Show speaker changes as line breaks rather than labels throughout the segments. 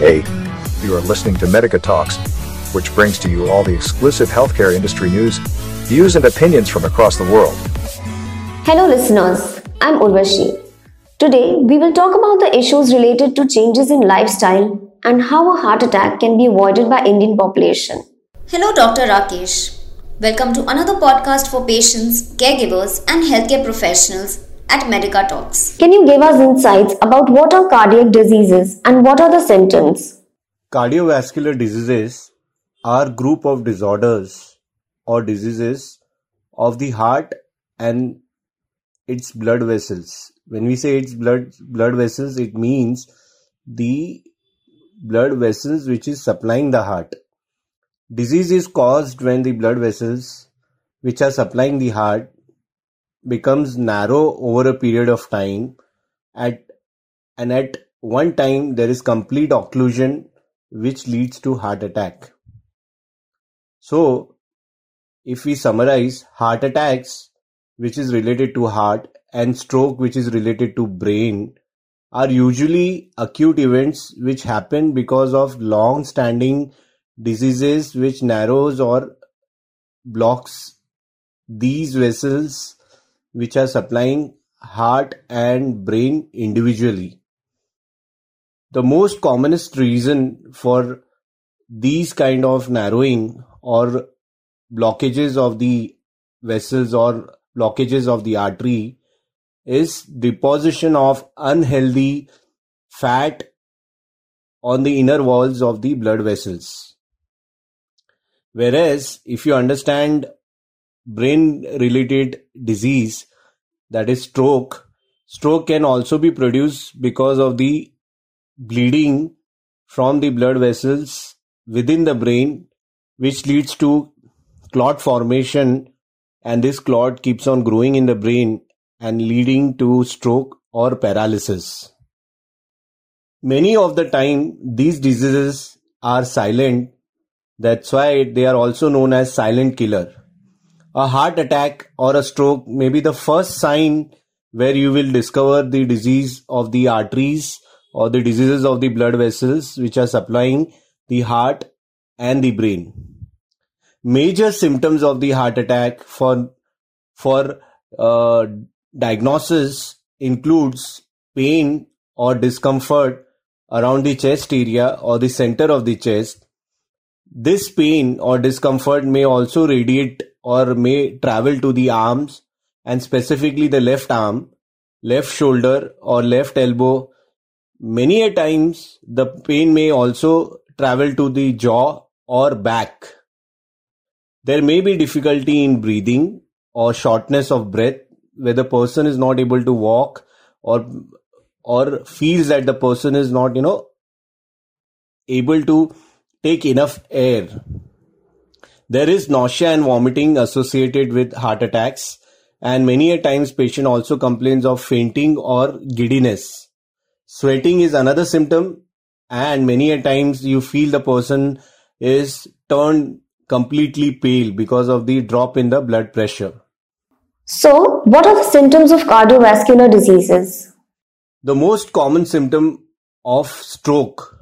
Hey, you are listening to Medica Talks, which brings to you all the exclusive healthcare industry news, views, and opinions from across the world.
Hello, listeners. I'm Urvashi. Today, we will talk about the issues related to changes in lifestyle and how a heart attack can be avoided by Indian population.
Hello, Dr. Rakesh. Welcome to another podcast for patients, caregivers, and healthcare professionals at Medica Talks.
Can you give us insights about what are cardiac diseases and what are the symptoms?
Cardiovascular diseases are group of disorders or diseases of the heart and its blood vessels. When we say its blood blood vessels, it means the blood vessels which is supplying the heart. Disease is caused when the blood vessels which are supplying the heart becomes narrow over a period of time at and at one time there is complete occlusion which leads to heart attack. So if we summarize heart attacks which is related to heart and stroke which is related to brain are usually acute events which happen because of long standing diseases which narrows or blocks these vessels which are supplying heart and brain individually. The most commonest reason for these kind of narrowing or blockages of the vessels or blockages of the artery is deposition of unhealthy fat on the inner walls of the blood vessels. Whereas if you understand brain related disease, that is stroke, stroke can also be produced because of the bleeding from the blood vessels within the brain, which leads to clot formation, and this clot keeps on growing in the brain and leading to stroke or paralysis. Many of the time, these diseases are silent that's why they are also known as silent killer. A heart attack or a stroke may be the first sign where you will discover the disease of the arteries or the diseases of the blood vessels which are supplying the heart and the brain. Major symptoms of the heart attack for for uh, diagnosis includes pain or discomfort around the chest area or the center of the chest this pain or discomfort may also radiate or may travel to the arms and specifically the left arm, left shoulder or left elbow. Many a times the pain may also travel to the jaw or back. There may be difficulty in breathing or shortness of breath where the person is not able to walk or or feels that the person is not you know able to take enough air. There is nausea and vomiting associated with heart attacks, and many a times patient also complains of fainting or giddiness. Sweating is another symptom, and many a times you feel the person is turned completely pale because of the drop in the blood pressure.
So, what are the symptoms of cardiovascular diseases?
The most common symptom of stroke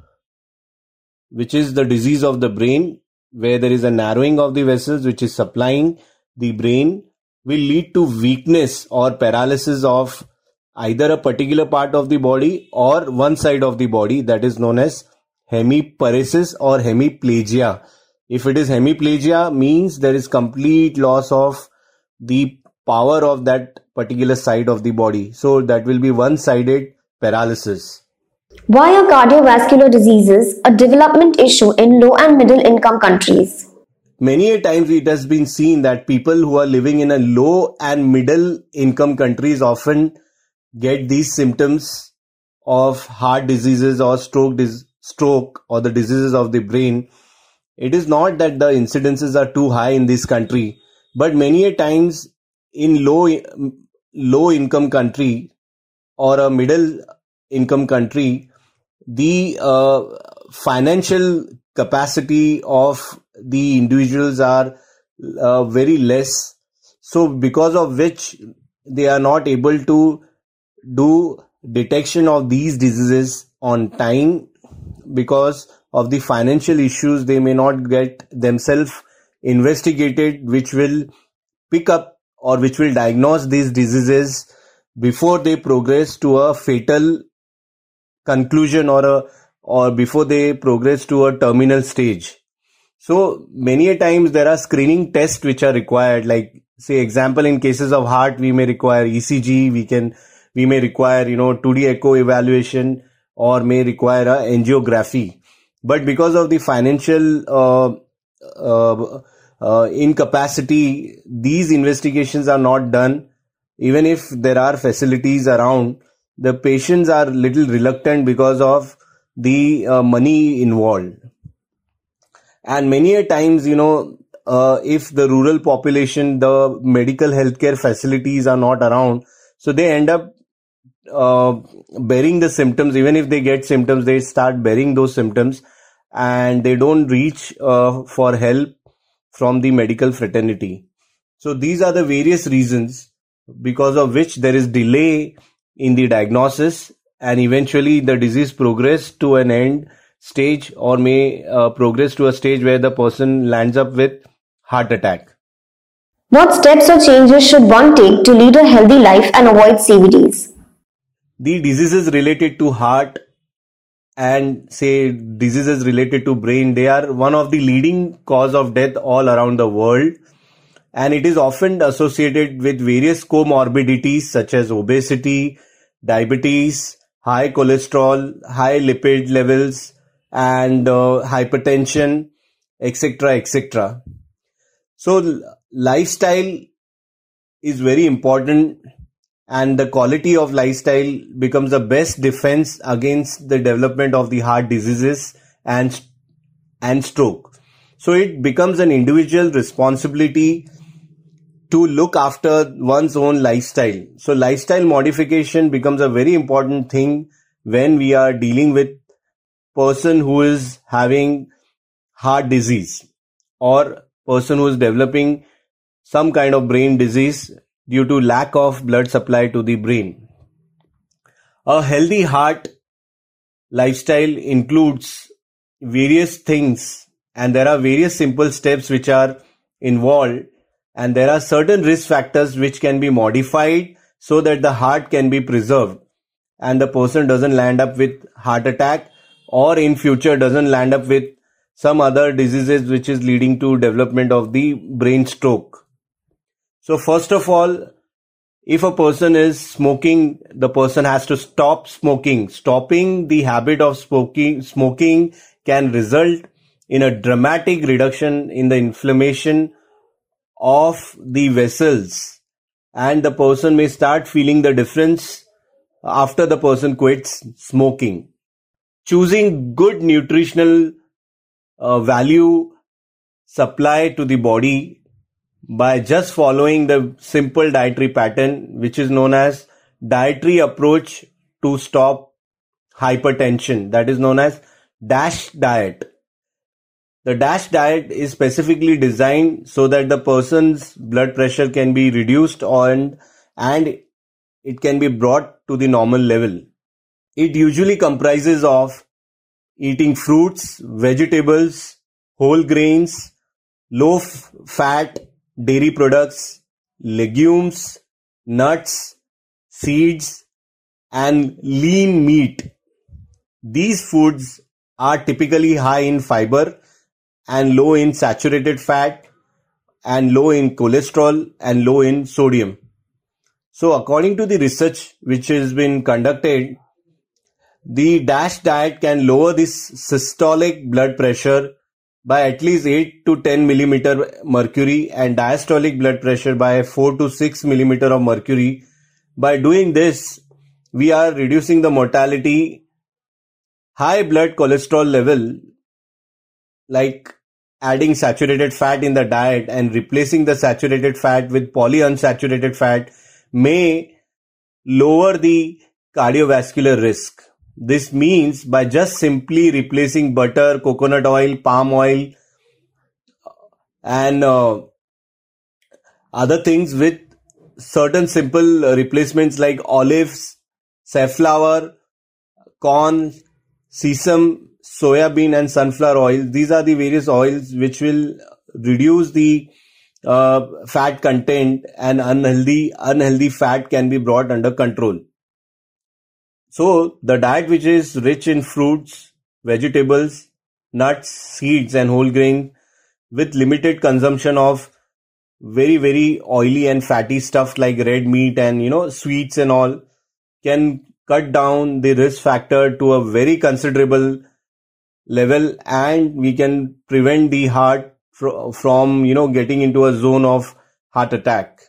which is the disease of the brain, where there is a narrowing of the vessels which is supplying the brain, will lead to weakness or paralysis of either a particular part of the body or one side of the body that is known as hemiparesis or hemiplegia. If it is hemiplegia means there is complete loss of the power of that particular side of the body. So that will be one sided paralysis.
Why are cardiovascular diseases a development issue in low and middle income countries?
Many a times it has been seen that people who are living in a low and middle income countries often get these symptoms of heart diseases or stroke dis- stroke or the diseases of the brain it is not that the incidences are too high in this country but many a times in low low income country or a middle income country, the uh, financial capacity of the individuals are uh, very less. So, because of which they are not able to do detection of these diseases on time because of the financial issues they may not get themselves investigated which will pick up or which will diagnose these diseases before they progress to a fatal conclusion or a or before they progress to a terminal stage. So many a times there are screening tests which are required like say example in cases of heart we may require ecg we can we may require you know 2d echo evaluation or may require a angiography. But because of the financial uh, uh, uh, incapacity these investigations are not done. Even if there are facilities around the patients are little reluctant because of the uh, money involved. And many a times you know uh, if the rural population the medical healthcare facilities are not around so they end up uh, bearing the symptoms. Even if they get symptoms they start bearing those symptoms and they don't reach uh, for help from the medical fraternity. So these are the various reasons because of which there is delay in the diagnosis and eventually the disease progress to an end stage or may uh, progress to a stage where the person lands up with heart attack.
What steps or changes should one take to lead a healthy life and avoid cvds
the diseases related to heart and say diseases related to brain they are one of the leading cause of death all around the world. And it is often associated with various comorbidities such as obesity diabetes high cholesterol high lipid levels and uh, hypertension etc etc so lifestyle is very important and the quality of lifestyle becomes the best defense against the development of the heart diseases and and stroke. So it becomes an individual responsibility to look after one's own lifestyle so lifestyle modification becomes a very important thing when we are dealing with person who is having heart disease or person who is developing some kind of brain disease due to lack of blood supply to the brain. A healthy heart lifestyle includes various things and there are various simple steps which are involved and there are certain risk factors which can be modified so that the heart can be preserved and the person doesn't land up with heart attack or in future doesn't land up with some other diseases which is leading to development of the brain stroke so first of all, if a person is smoking, the person has to stop smoking. Stopping the habit of smoking, smoking can result in a dramatic reduction in the inflammation of the vessels and the person may start feeling the difference after the person quits smoking. Choosing good nutritional uh, value supply to the body by just following the simple dietary pattern, which is known as dietary approach to stop hypertension, that is known as DASH diet. The DASH diet is specifically designed so that the person's blood pressure can be reduced and, it can be brought to the normal level. It usually comprises of eating fruits, vegetables, whole grains, low fat dairy products, legumes, nuts, seeds, and lean meat. These foods are typically high in fiber and low in saturated fat and low in cholesterol and low in sodium. So according to the research which has been conducted, the DASH diet can lower this systolic blood pressure by at least 8 to 10 millimeter mercury and diastolic blood pressure by 4 to 6 millimeter of mercury. By doing this, we are reducing the mortality, high blood cholesterol level, like adding saturated fat in the diet and replacing the saturated fat with polyunsaturated fat may lower the cardiovascular risk. This means by just simply replacing butter, coconut oil, palm oil, and uh, other things with certain simple replacements like olives, safflower, corn, sesame soya bean and sunflower oil. These are the various oils which will reduce the uh, fat content and unhealthy unhealthy fat can be brought under control. So the diet which is rich in fruits, vegetables, nuts, seeds and whole grain with limited consumption of very very oily and fatty stuff like red meat and you know sweets and all can cut down the risk factor to a very considerable level and we can prevent the heart fr- from you know getting into a zone of heart attack.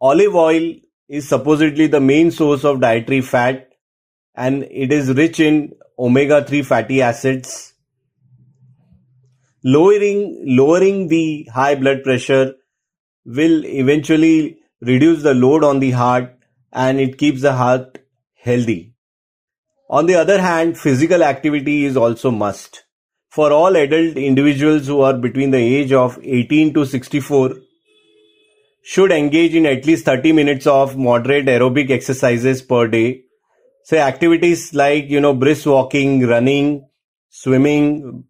Olive oil is supposedly the main source of dietary fat and it is rich in omega 3 fatty acids lowering lowering the high blood pressure will eventually reduce the load on the heart and it keeps the heart healthy on the other hand physical activity is also must. For all adult individuals who are between the age of 18 to 64 should engage in at least 30 minutes of moderate aerobic exercises per day. Say activities like you know brisk walking running swimming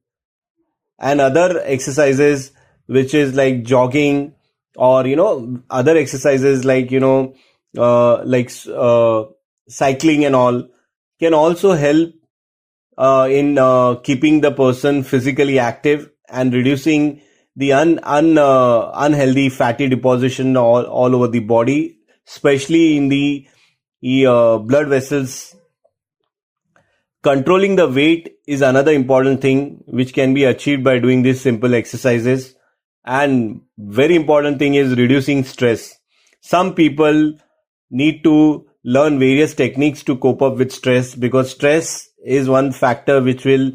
and other exercises which is like jogging or you know other exercises like you know uh, like uh, cycling and all can also help uh, in uh, keeping the person physically active and reducing the un, un uh, unhealthy fatty deposition all, all over the body especially in the uh, blood vessels Controlling the weight is another important thing which can be achieved by doing these simple exercises. And very important thing is reducing stress. Some people need to learn various techniques to cope up with stress because stress is one factor which will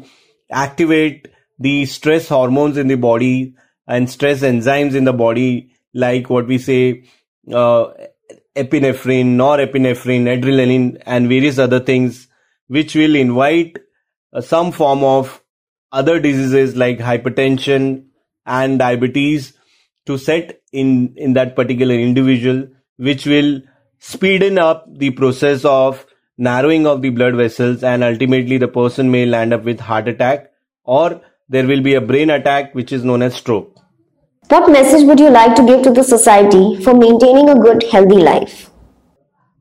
activate the stress hormones in the body and stress enzymes in the body like what we say uh, epinephrine norepinephrine adrenaline and various other things which will invite uh, some form of other diseases like hypertension and diabetes to set in in that particular individual which will speeden up the process of narrowing of the blood vessels and ultimately the person may land up with heart attack or there will be a brain attack which is known as stroke
what message would you like to give to the society for maintaining a good healthy life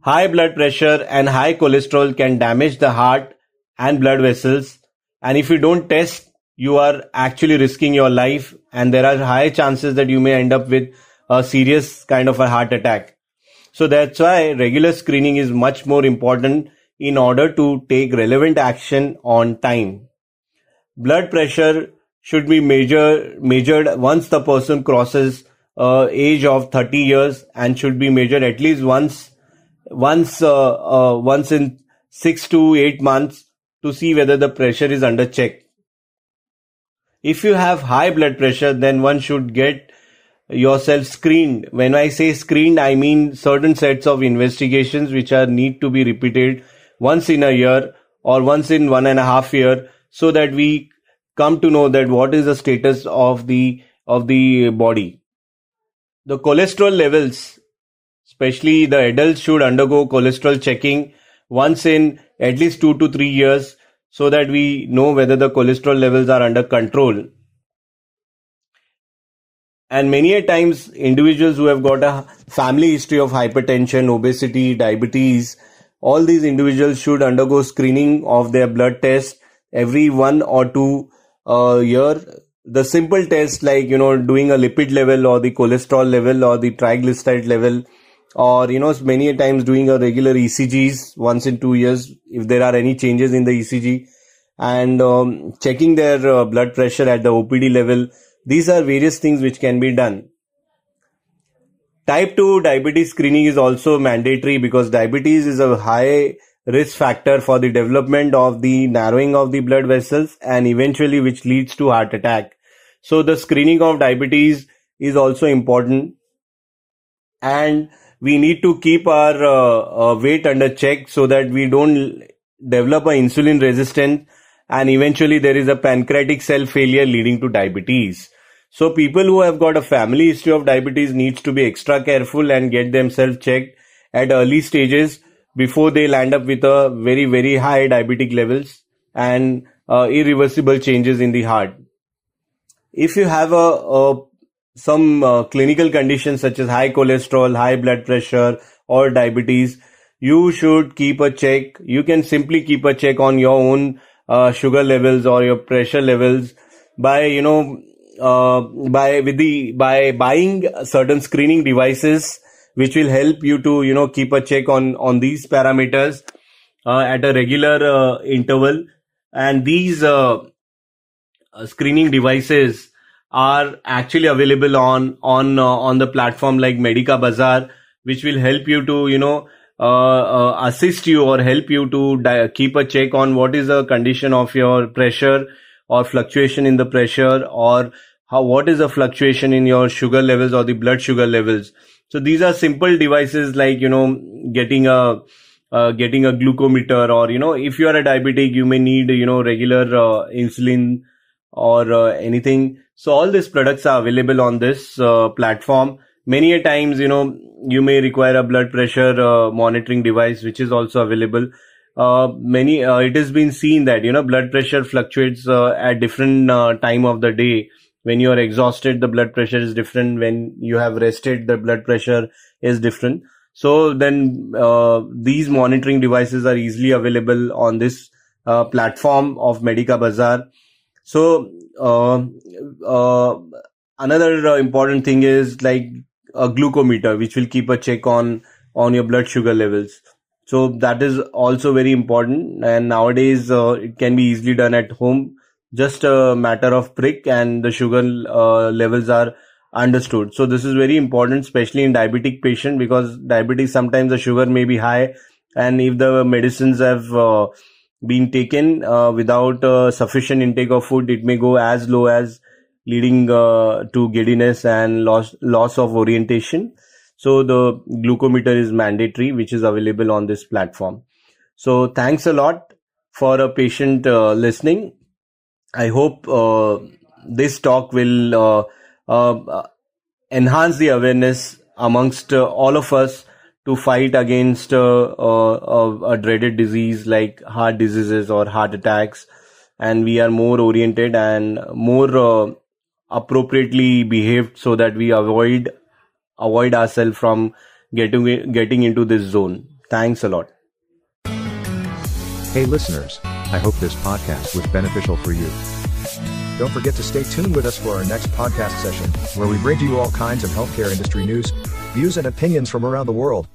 High blood pressure and high cholesterol can damage the heart and blood vessels. And if you don't test, you are actually risking your life. And there are high chances that you may end up with a serious kind of a heart attack. So that's why regular screening is much more important in order to take relevant action on time. Blood pressure should be measured once the person crosses uh, age of 30 years and should be measured at least once once uh, uh, once in six to eight months to see whether the pressure is under check. If you have high blood pressure, then one should get yourself screened. When I say screened, I mean certain sets of investigations which are need to be repeated once in a year or once in one and a half year so that we come to know that what is the status of the of the body the cholesterol levels especially the adults should undergo cholesterol checking once in at least 2 to 3 years so that we know whether the cholesterol levels are under control and many a times individuals who have got a family history of hypertension obesity diabetes all these individuals should undergo screening of their blood test every one or two uh, year the simple test like you know doing a lipid level or the cholesterol level or the triglyceride level or you know many a times doing a regular ECGs once in two years if there are any changes in the ECG and um, checking their uh, blood pressure at the OPD level. These are various things which can be done. Type 2 diabetes screening is also mandatory because diabetes is a high risk factor for the development of the narrowing of the blood vessels and eventually which leads to heart attack. So the screening of diabetes is also important and we need to keep our uh, uh, weight under check so that we don't develop an insulin resistance and eventually there is a pancreatic cell failure leading to diabetes so people who have got a family history of diabetes needs to be extra careful and get themselves checked at early stages before they land up with a very very high diabetic levels and uh, irreversible changes in the heart. If you have a, a some uh, clinical conditions such as high cholesterol, high blood pressure, or diabetes, you should keep a check. You can simply keep a check on your own uh, sugar levels or your pressure levels by you know uh, by with the by buying certain screening devices which will help you to you know keep a check on on these parameters uh, at a regular uh, interval. And these uh, uh, screening devices are actually available on on on the platform like Medikabazaar which will help you to you know assist you or help you to di- keep a check on what is the condition of your pressure or fluctuation in the pressure or how what is the fluctuation in your sugar levels or the blood sugar levels? So these are simple devices like you know getting a uh, getting a glucometer or you know if you are a diabetic you may need you know regular uh, insulin or uh, anything. So all these products are available on this uh, platform. Many a times you know you may require a blood pressure uh, monitoring device which is also available many uh, it has been seen that you know blood pressure fluctuates uh, at different uh, time of the day. When you are exhausted the blood pressure is different. When you have rested the blood pressure is different. So then uh, these monitoring devices are easily available on this uh, platform of Medikabazaar. So another important thing is like a glucometer which will keep a check on on your blood sugar levels so that is also very important. And nowadays, uh, it can be easily done at home. Just a matter of prick and the sugar uh, levels are understood. So this is very important, especially in diabetic patient because diabetes sometimes the sugar may be high, and if the medicines have uh, been taken uh, without uh, sufficient intake of food, it may go as low as leading uh, to giddiness and loss loss of orientation. So the glucometer is mandatory, which is available on this platform. So thanks a lot for a patient uh, listening. I hope uh, this talk will uh, uh enhance the awareness amongst uh, all of us to fight against uh, a dreaded disease like heart diseases or heart attacks. And we are more oriented and more appropriately behaved so that we avoid avoid ourselves from getting getting into this zone. Thanks a lot.
Hey listeners, I hope this podcast was beneficial for you. Don't forget to stay tuned with us for our next podcast session, where we bring to you all kinds of healthcare industry news, views, and opinions from around the world.